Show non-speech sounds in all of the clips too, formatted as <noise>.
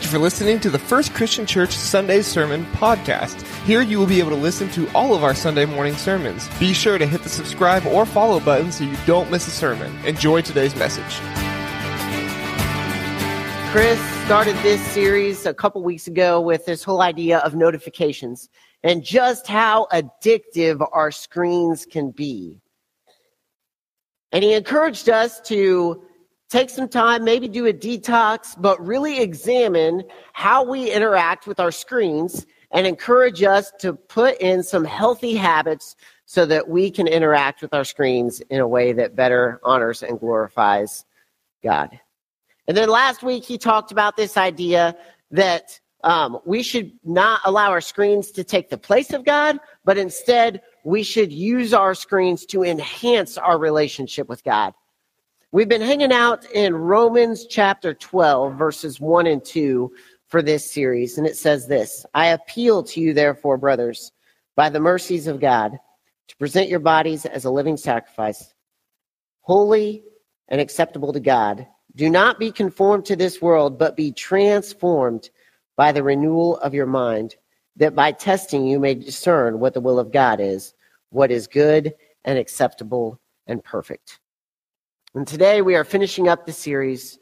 Thank you for listening to the First Christian Church Sunday Sermon Podcast. Here you will be able to listen to all of our Sunday morning sermons. Be sure to hit the subscribe or follow button so you don't miss a sermon. Enjoy today's message. Chris started this series a couple weeks ago with this whole idea of notifications and just how addictive our screens can be. And he encouraged us to take some time, maybe do a detox, but really examine how we interact with our screens and encourage us to put in some healthy habits so that we can interact with our screens in a way that better honors and glorifies God. And then last week, he talked about this idea that um, we should not allow our screens to take the place of God, but instead, we should use our screens to enhance our relationship with God. We've been hanging out in Romans chapter 12, verses 1 and 2 for this series, and it says this I appeal to you, therefore, brothers, by the mercies of God, to present your bodies as a living sacrifice, holy and acceptable to God. Do not be conformed to this world, but be transformed by the renewal of your mind, that by testing you may discern what the will of God is, what is good and acceptable and perfect. And today we are finishing up the series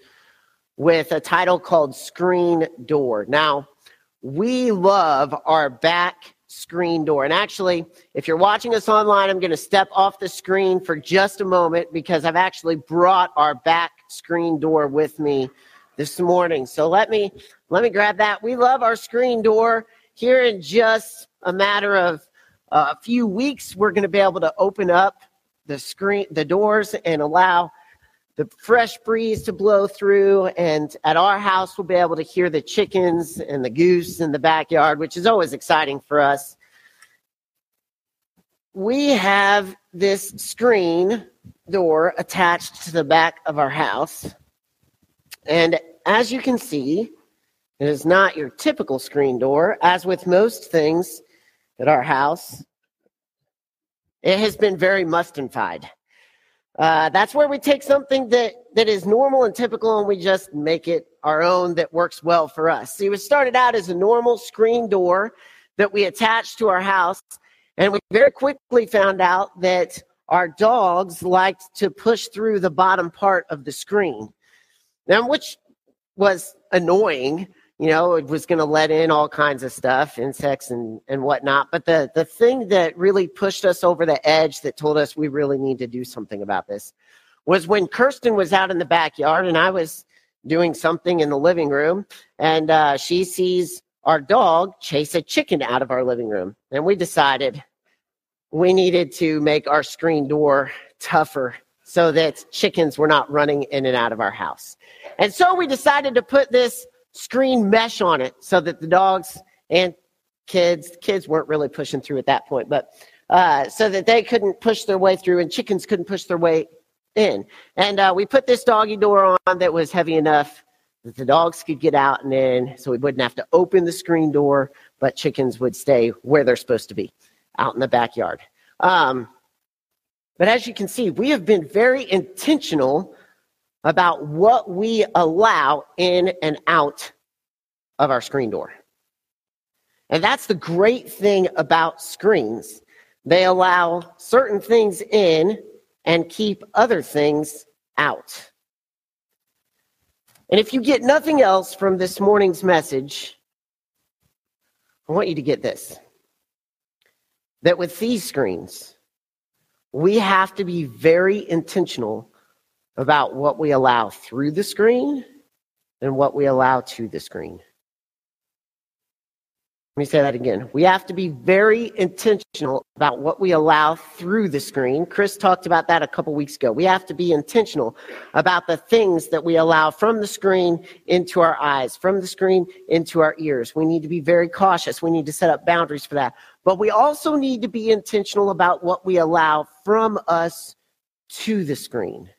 with a title called Screen Door. Now, we love our back screen door. And actually, if you're watching us online, I'm going to step off the screen for just a moment because I've actually brought our back screen door with me this morning. So let me let me grab that. We love our screen door. Here in just a matter of uh, a few weeks, we're going to be able to open up the screen, the doors, and allow the fresh breeze to blow through. And at our house, we'll be able to hear the chickens and the goose in the backyard, which is always exciting for us. We have this screen door attached to the back of our house. And as you can see, it is not your typical screen door. As with most things at our house, it has been very mustanfied. Uh, that's where we take something that, that is normal and typical and we just make it our own that works well for us. See, it started out as a normal screen door that we attached to our house, and we very quickly found out that our dogs liked to push through the bottom part of the screen. Now, which was annoying you know, it was going to let in all kinds of stuff, insects and, and whatnot. But the, the thing that really pushed us over the edge that told us we really need to do something about this was when Kirsten was out in the backyard and I was doing something in the living room and uh, she sees our dog chase a chicken out of our living room. And we decided we needed to make our screen door tougher so that chickens were not running in and out of our house. And so we decided to put this screen mesh on it so that the dogs and kids, kids weren't really pushing through at that point, but uh, so that they couldn't push their way through and chickens couldn't push their way in. And uh, we put this doggy door on that was heavy enough that the dogs could get out and in, so we wouldn't have to open the screen door, but chickens would stay where they're supposed to be, out in the backyard. Um, but as you can see, we have been very intentional about what we allow in and out of our screen door. And that's the great thing about screens. They allow certain things in and keep other things out. And if you get nothing else from this morning's message, I want you to get this that with these screens, we have to be very intentional about what we allow through the screen and what we allow to the screen. Let me say that again. We have to be very intentional about what we allow through the screen. Chris talked about that a couple weeks ago. We have to be intentional about the things that we allow from the screen into our eyes, from the screen into our ears. We need to be very cautious. We need to set up boundaries for that. But we also need to be intentional about what we allow from us to the screen.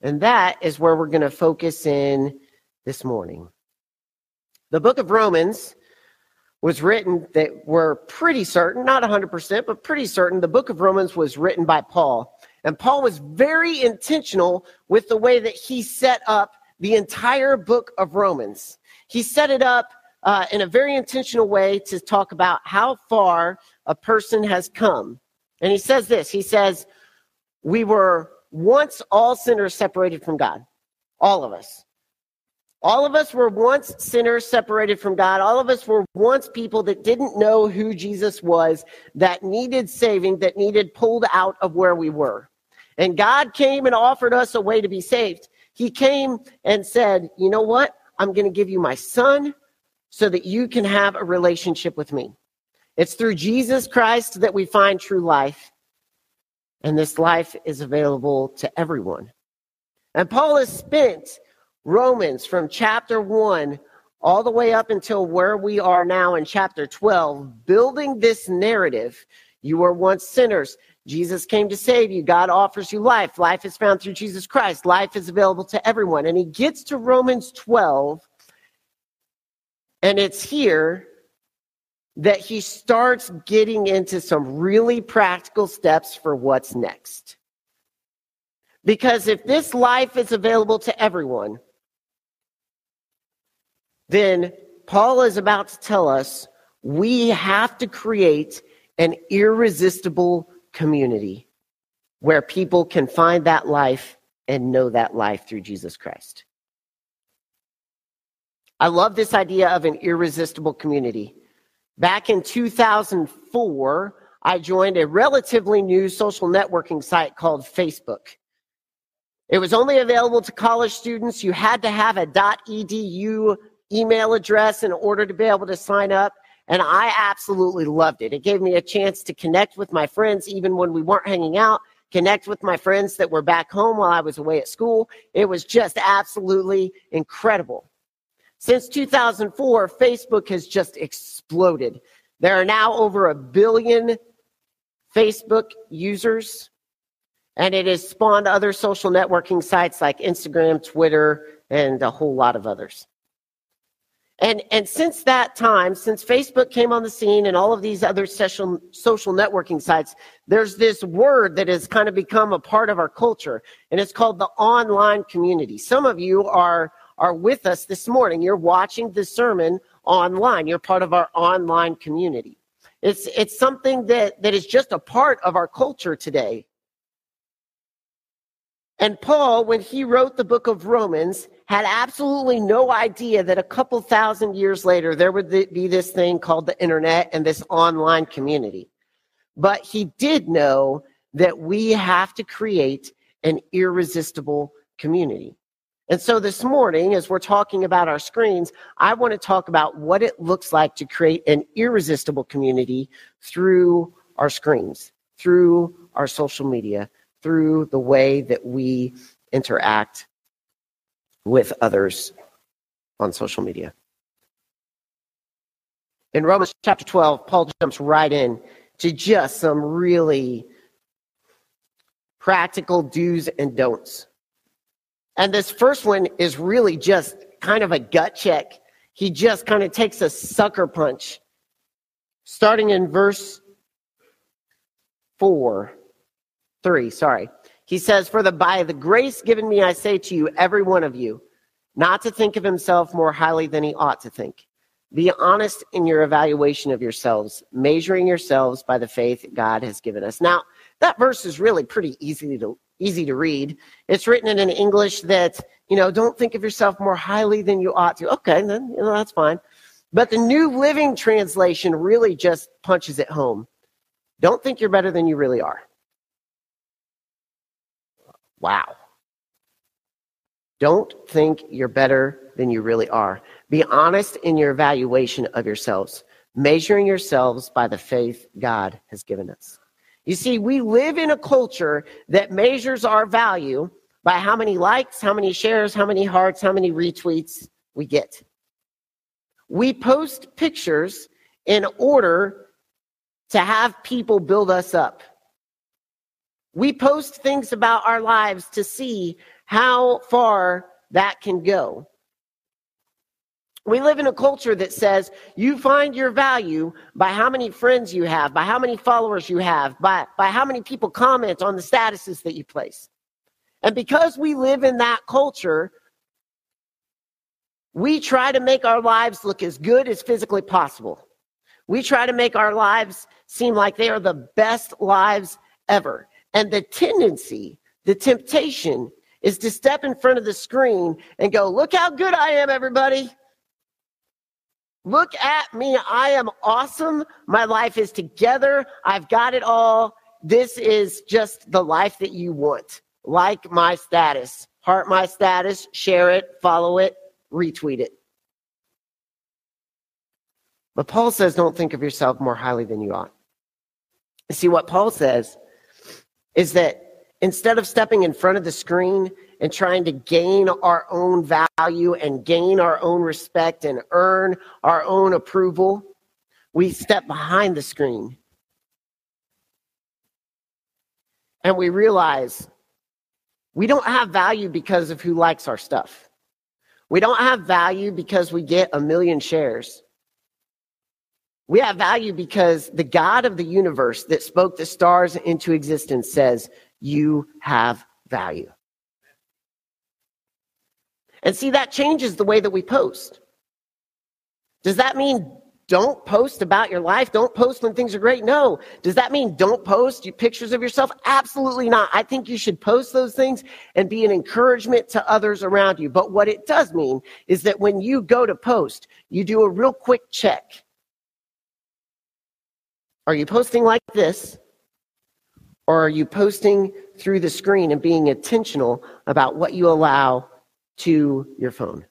And that is where we're going to focus in this morning. The book of Romans was written that we're pretty certain, not 100%, but pretty certain the book of Romans was written by Paul. And Paul was very intentional with the way that he set up the entire book of Romans. he set it up uh, in a very intentional way to talk about how far a person has come. And he says this He says, We were once all sinners separated from God, all of us. All of us were once sinners separated from God. All of us were once people that didn't know who Jesus was, that needed saving, that needed pulled out of where we were. And God came and offered us a way to be saved. He came and said, You know what? I'm going to give you my son so that you can have a relationship with me. It's through Jesus Christ that we find true life. And this life is available to everyone. And Paul has spent Romans from chapter 1 all the way up until where we are now in chapter 12, building this narrative. You were once sinners. Jesus came to save you. God offers you life. Life is found through Jesus Christ. Life is available to everyone. And he gets to Romans 12, and it's here that he starts getting into some really practical steps for what's next. Because if this life is available to everyone, then Paul is about to tell us we have to create an irresistible community where people can find that life and know that life through Jesus Christ. I love this idea of an irresistible community. Back in 2004, I joined a relatively new social networking site called Facebook. It was only available to college students. You had to have a .edu email address in order to be able to sign up. And I absolutely loved it. It gave me a chance to connect with my friends even when we weren't hanging out, connect with my friends that were back home while I was away at school. It was just absolutely incredible. Since 2004, Facebook has just exploded. There are now over a billion Facebook users, and it has spawned other social networking sites like Instagram, Twitter, and a whole lot of others. And, and since that time, since Facebook came on the scene and all of these other social, social networking sites, there's this word that has kind of become a part of our culture, and it's called the online community. Some of you are are with us this morning. You're watching the sermon online. You're part of our online community. It's, it's something that, that is just a part of our culture today. And Paul, when he wrote the book of Romans, had absolutely no idea that a couple thousand years later there would be this thing called the internet and this online community. But he did know that we have to create an irresistible community. And so this morning, as we're talking about our screens, I want to talk about what it looks like to create an irresistible community through our screens, through our social media, through the way that we interact with others on social media. In Romans chapter 12, Paul jumps right in to just some really practical do's and don'ts and this first one is really just kind of a gut check. He just kind of takes a sucker punch. Starting in verse 4, 3, sorry. He says, For the by the grace given me, I say to you, every one of you, not to think of himself more highly than he ought to think. Be honest in your evaluation of yourselves, measuring yourselves by the faith God has given us. Now, that verse is really pretty easy to easy to read. It's written in an English that, you know, don't think of yourself more highly than you ought to. Okay, then, you know, that's fine. But the New Living Translation really just punches it home. Don't think you're better than you really are. Wow. Don't think you're better than you really are. Be honest in your evaluation of yourselves, measuring yourselves by the faith God has given us. You see, we live in a culture that measures our value by how many likes, how many shares, how many hearts, how many retweets we get. We post pictures in order to have people build us up. We post things about our lives to see how far that can go. We live in a culture that says you find your value by how many friends you have, by how many followers you have, by, by how many people comment on the statuses that you place. And because we live in that culture, we try to make our lives look as good as physically possible. We try to make our lives seem like they are the best lives ever. And the tendency, the temptation is to step in front of the screen and go, look how good I am, everybody. Look at me. I am awesome. My life is together. I've got it all. This is just the life that you want. Like my status, heart my status, share it, follow it, retweet it. But Paul says, don't think of yourself more highly than you ought. See, what Paul says is that instead of stepping in front of the screen and trying to gain our own value and gain our own respect and earn our own approval, we step behind the screen and we realize we don't have value because of who likes our stuff. We don't have value because we get a million shares. We have value because the God of the universe that spoke the stars into existence says, You have value. And see, that changes the way that we post. Does that mean don't post about your life? Don't post when things are great? No. Does that mean don't post pictures of yourself? Absolutely not. I think you should post those things and be an encouragement to others around you. But what it does mean is that when you go to post, you do a real quick check. Are you posting like this? Or are you posting through the screen and being intentional about what you allow to your phone.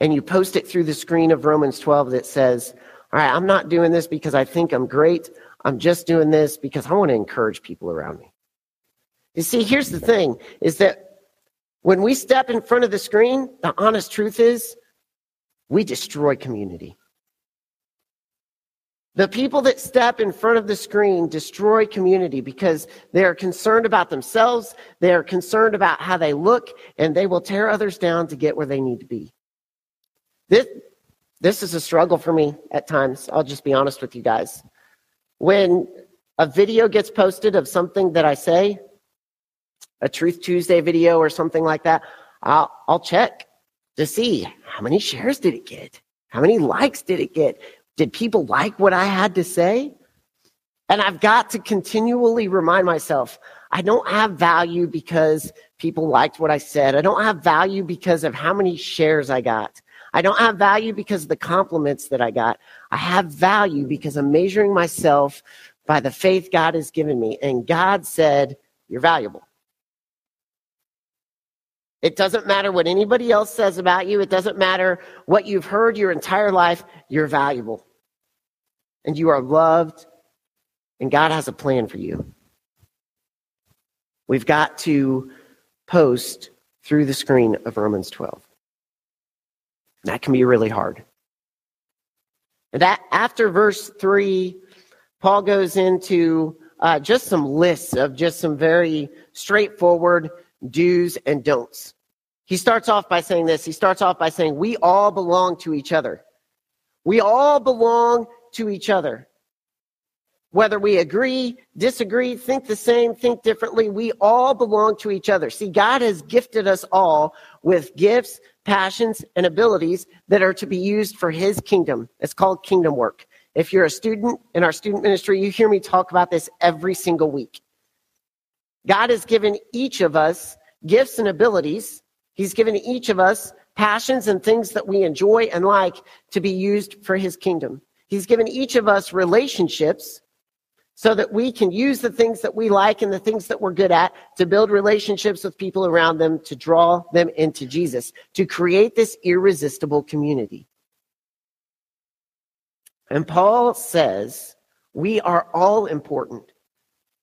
And you post it through the screen of Romans 12 that says, All right, I'm not doing this because I think I'm great. I'm just doing this because I want to encourage people around me. You see, here's the thing is that when we step in front of the screen, the honest truth is we destroy community. The people that step in front of the screen destroy community because they are concerned about themselves, they are concerned about how they look, and they will tear others down to get where they need to be. This, this is a struggle for me at times. I'll just be honest with you guys. When a video gets posted of something that I say, a Truth Tuesday video or something like that, I'll, I'll check to see how many shares did it get? How many likes did it get? Did people like what I had to say? And I've got to continually remind myself I don't have value because people liked what I said. I don't have value because of how many shares I got. I don't have value because of the compliments that I got. I have value because I'm measuring myself by the faith God has given me. And God said, You're valuable. It doesn't matter what anybody else says about you. It doesn't matter what you've heard your entire life. You're valuable. And you are loved. And God has a plan for you. We've got to post through the screen of Romans 12. That can be really hard. And that after verse 3, Paul goes into uh, just some lists of just some very straightforward do's and don'ts. He starts off by saying this. He starts off by saying, We all belong to each other. We all belong to each other. Whether we agree, disagree, think the same, think differently, we all belong to each other. See, God has gifted us all with gifts, passions, and abilities that are to be used for His kingdom. It's called kingdom work. If you're a student in our student ministry, you hear me talk about this every single week. God has given each of us gifts and abilities He's given each of us passions and things that we enjoy and like to be used for his kingdom. He's given each of us relationships so that we can use the things that we like and the things that we're good at to build relationships with people around them, to draw them into Jesus, to create this irresistible community. And Paul says, we are all important.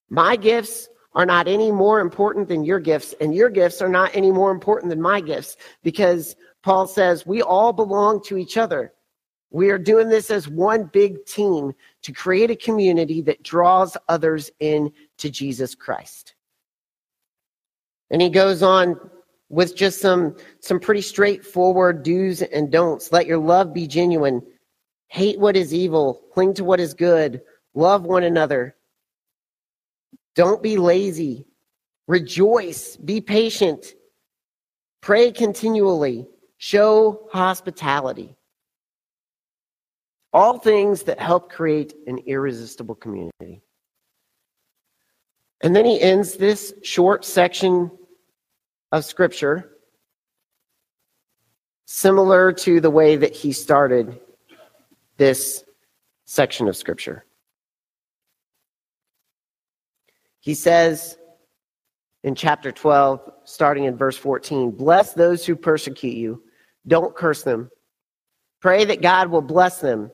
My gifts are not any more important than your gifts, and your gifts are not any more important than my gifts because Paul says we all belong to each other. We are doing this as one big team to create a community that draws others in to Jesus Christ. And he goes on with just some, some pretty straightforward do's and don'ts. Let your love be genuine. Hate what is evil. Cling to what is good. Love one another. Don't be lazy. Rejoice. Be patient. Pray continually. Show hospitality. All things that help create an irresistible community. And then he ends this short section of scripture similar to the way that he started this section of scripture. He says in chapter 12, starting in verse 14, Bless those who persecute you, don't curse them. Pray that God will bless them.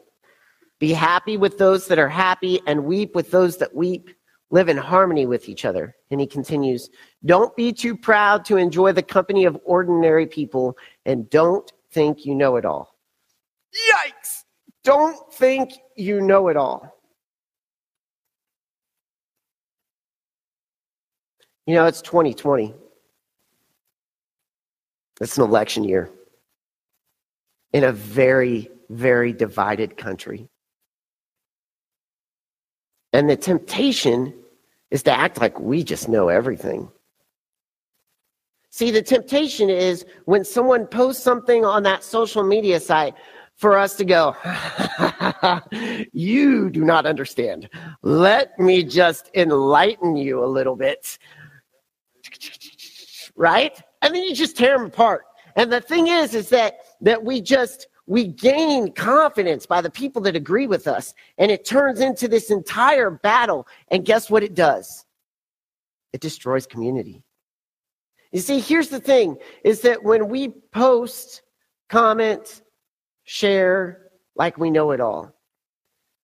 Be happy with those that are happy and weep with those that weep. Live in harmony with each other. And he continues, Don't be too proud to enjoy the company of ordinary people and don't think you know it all. Yikes! Don't think you know it all. You know, it's 2020. It's an election year in a very, very divided country. And the temptation is to act like we just know everything. See, the temptation is when someone posts something on that social media site for us to go, <laughs> you do not understand. Let me just enlighten you a little bit. Right? And then you just tear them apart. And the thing is, is that, that we just, we gain confidence by the people that agree with us. And it turns into this entire battle. And guess what it does? It destroys community. You see, here's the thing is that when we post, comment, share, like we know it all,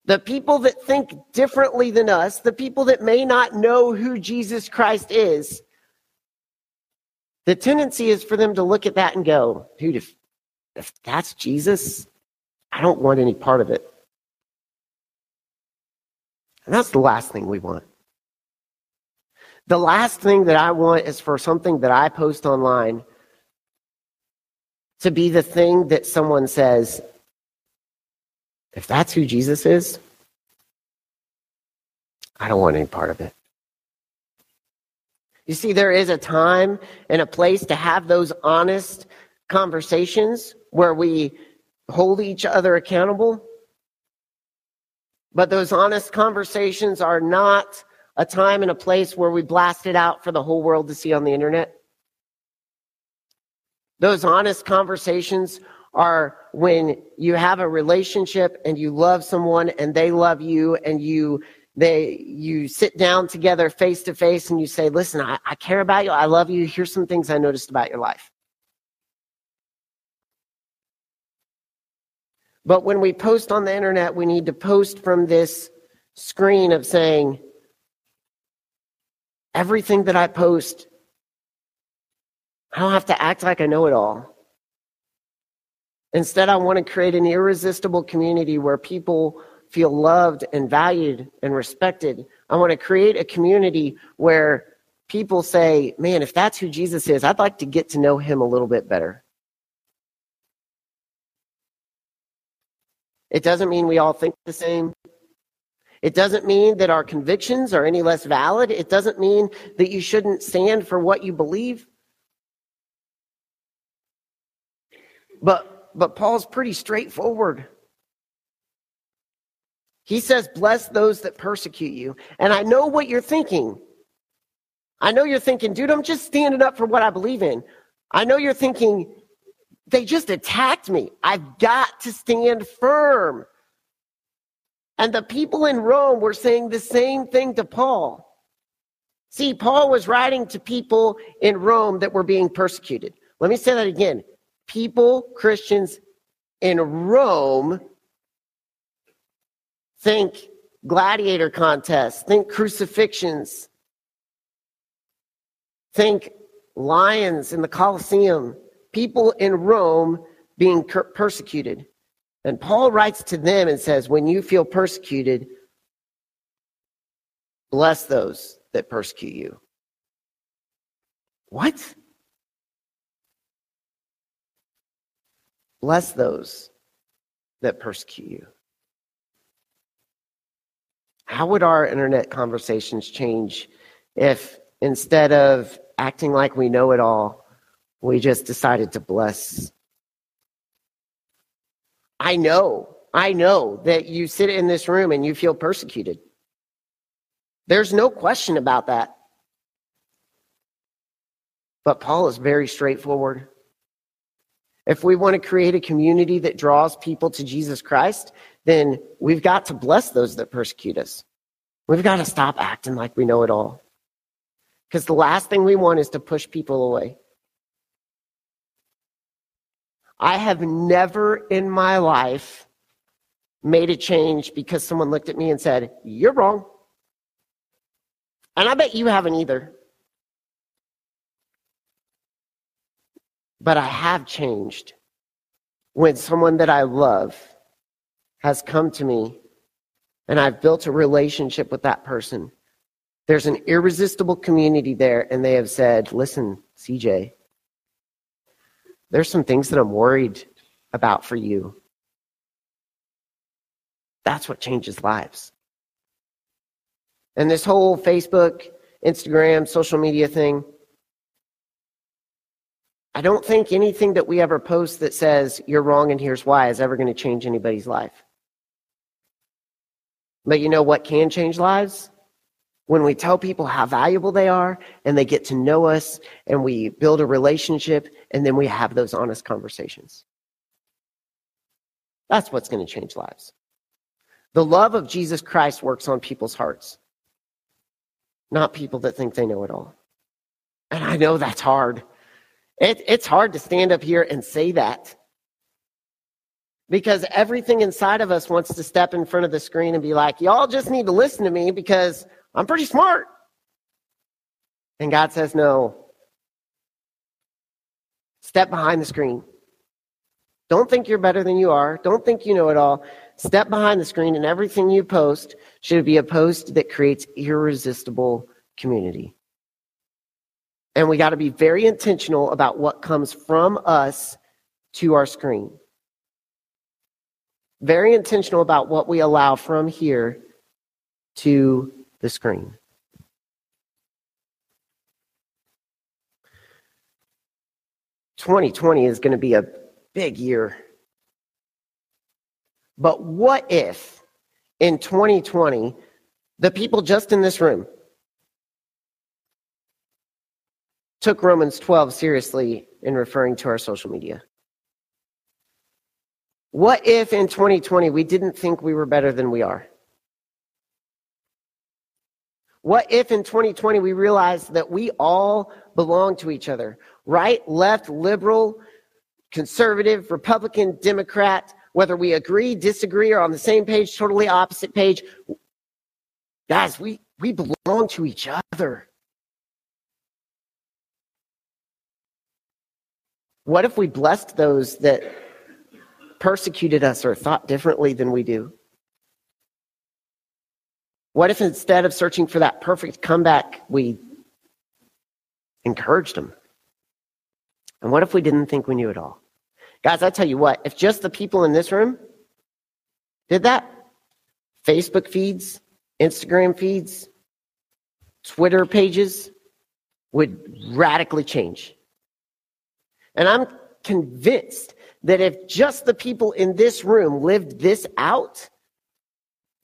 the people that think differently than us, the people that may not know who Jesus Christ is, the tendency is for them to look at that and go, dude, if, if that's Jesus, I don't want any part of it. And that's the last thing we want. The last thing that I want is for something that I post online to be the thing that someone says, if that's who Jesus is, I don't want any part of it. You see, there is a time and a place to have those honest conversations where we hold each other accountable. But those honest conversations are not a time and a place where we blast it out for the whole world to see on the internet. Those honest conversations are when you have a relationship and you love someone and they love you and you they you sit down together face to face and you say listen I, I care about you. I love you. Here's some things i noticed about your life. But when we post on the internet we need to post from this screen of saying Everything that I post, I don't have to act like I know it all. Instead, I want to create an irresistible community where people feel loved and valued and respected. I want to create a community where people say, man, if that's who Jesus is, I'd like to get to know him a little bit better. It doesn't mean we all think the same. It doesn't mean that our convictions are any less valid. It doesn't mean that you shouldn't stand for what you believe. But, but Paul's pretty straightforward. He says, Bless those that persecute you. And I know what you're thinking. I know you're thinking, dude, I'm just standing up for what I believe in. I know you're thinking, they just attacked me. I've got to stand firm. And the people in Rome were saying the same thing to Paul. See, Paul was writing to people in Rome that were being persecuted. Let me say that again. People, Christians in Rome, think gladiator contests, think crucifixions, think lions in the Colosseum, people in Rome being persecuted. And Paul writes to them and says, When you feel persecuted, bless those that persecute you. What? Bless those that persecute you. How would our internet conversations change if instead of acting like we know it all, We just decided to bless. I know, I know that you sit in this room and you feel persecuted. There's no question about that. But Paul is very straightforward. If we want to create a community that draws people to Jesus Christ, then we've got to bless those that persecute us. We've got to stop acting like we know it all. Because the last thing we want is to push people away. I have never in my life made a change because someone looked at me and said, You're wrong. And I bet you haven't either. But I have changed when someone that I love has come to me and I've built a relationship with that person. There's an irresistible community there, and they have said, Listen, CJ, there's some things that I'm worried about for you. That's what changes lives. And this whole Facebook, Instagram, social media thing, I don't think anything that we ever post that says you're wrong and here's why is ever going to change anybody's life. But you know what can change lives? When we tell people how valuable they are and they get to know us and we build a relationship and then we have those honest conversations. That's what's going to change lives. The love of Jesus Christ works on people's hearts, not people that think they know it all. And I know that's hard. It, it's hard to stand up here and say that because everything inside of us wants to step in front of the screen and be like, y'all just need to listen to me because I'm pretty smart. And God says, no. Step behind the screen. Don't think you're better than you are. Don't think you know it all. Step behind the screen, and everything you post should be a post that creates irresistible community. And we got to be very intentional about what comes from us to our screen. Very intentional about what we allow from here to the screen. Twenty twenty is going to be a big year. But what if in 2020 the people just in this room took Romans 12 seriously in referring to our social media? What if in 2020 we didn't think we were better than we are? What if in 2020 we realized that we all belong to each other? Right, left, liberal, conservative, Republican, Democrat, whether we agree, disagree, or on the same page, totally opposite page. Guys, we, we belong to each other. What if we blessed those that persecuted us or thought differently than we do? What if instead of searching for that perfect comeback, we encouraged them? And what if we didn't think we knew it all? Guys, I tell you what, if just the people in this room did that, Facebook feeds, Instagram feeds, Twitter pages would radically change. And I'm convinced that if just the people in this room lived this out,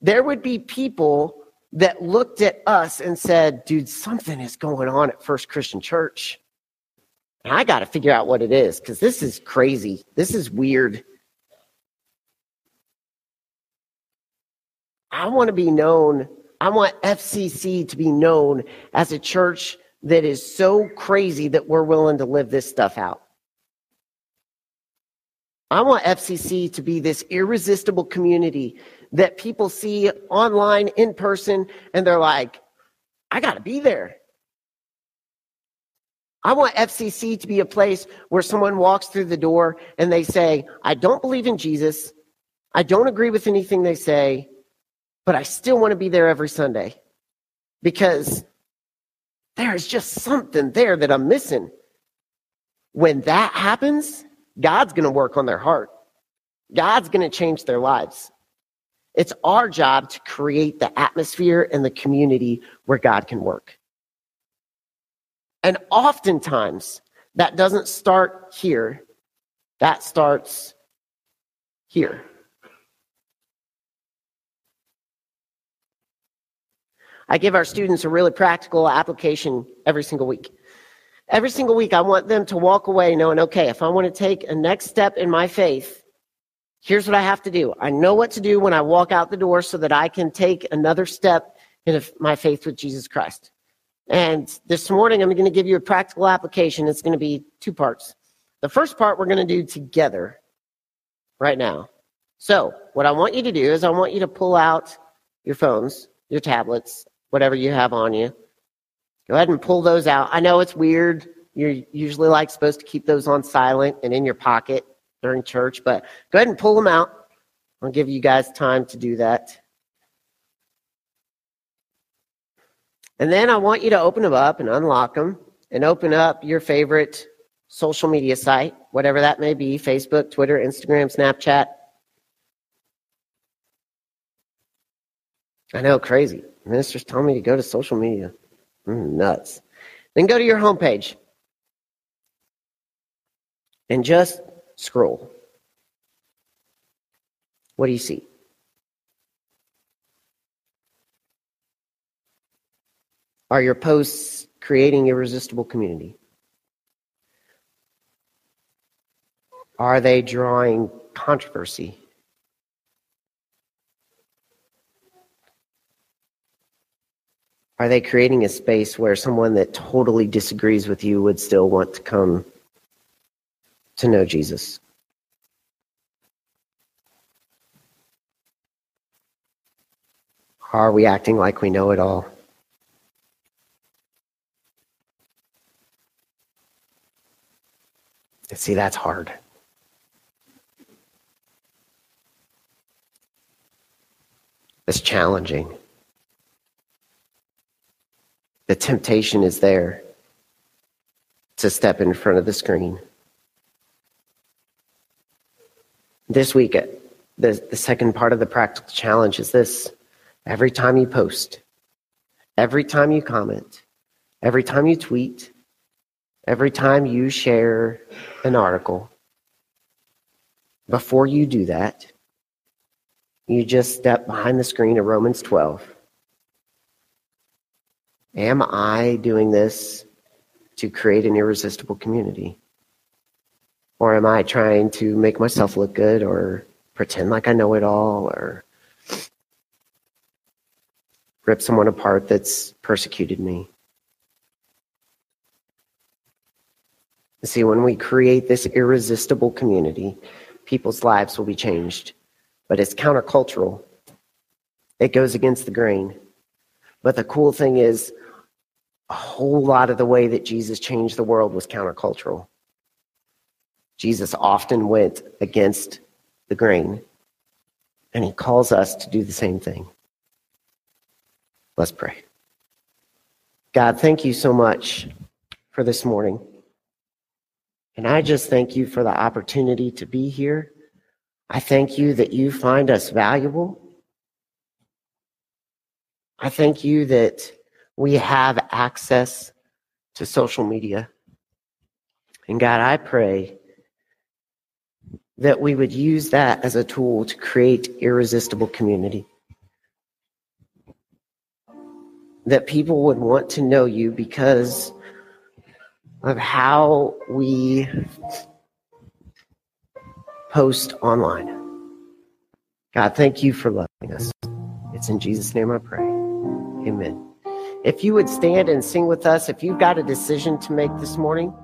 there would be people that looked at us and said, dude, something is going on at First Christian Church. And I got to figure out what it is because this is crazy. This is weird. I want to be known, I want FCC to be known as a church that is so crazy that we're willing to live this stuff out. I want FCC to be this irresistible community that people see online, in person, and they're like, I got to be there. I want FCC to be a place where someone walks through the door and they say, I don't believe in Jesus. I don't agree with anything they say, but I still want to be there every Sunday because there's just something there that I'm missing. When that happens, God's going to work on their heart. God's going to change their lives. It's our job to create the atmosphere and the community where God can work. And oftentimes, that doesn't start here, that starts here. I give our students a really practical application every single week. Every single week, I want them to walk away knowing, okay, if I want to take a next step in my faith, here's what I have to do. I know what to do when I walk out the door so that I can take another step in my faith with Jesus Christ. And this morning, I'm going to give you a practical application. It's going to be two parts. The first part we're going to do together right now. So, what I want you to do is I want you to pull out your phones, your tablets, whatever you have on you. Go ahead and pull those out. I know it's weird. You're usually like supposed to keep those on silent and in your pocket during church, but go ahead and pull them out. I'll give you guys time to do that. And then I want you to open them up and unlock them and open up your favorite social media site, whatever that may be Facebook, Twitter, Instagram, Snapchat. I know, crazy. Ministers tell me to go to social media. Mm, nuts. Then go to your homepage and just scroll. What do you see? Are your posts creating irresistible community? Are they drawing controversy? Are they creating a space where someone that totally disagrees with you would still want to come to know Jesus? Are we acting like we know it all? See, that's hard. It's challenging. The temptation is there to step in front of the screen. This week, uh, the, the second part of the practical challenge is this every time you post, every time you comment, every time you tweet, every time you share an article, before you do that, you just step behind the screen of Romans 12. Am I doing this to create an irresistible community? Or am I trying to make myself look good or pretend like I know it all or rip someone apart that's persecuted me? See, when we create this irresistible community, people's lives will be changed. But it's countercultural, it goes against the grain. But the cool thing is, a whole lot of the way that Jesus changed the world was countercultural. Jesus often went against the grain, and he calls us to do the same thing. Let's pray. God, thank you so much for this morning. And I just thank you for the opportunity to be here. I thank you that you find us valuable. I thank you that we have access to social media. And God, I pray that we would use that as a tool to create irresistible community. That people would want to know you because of how we post online. God, thank you for loving us. It's in Jesus' name I pray. Amen. If you would stand and sing with us, if you've got a decision to make this morning,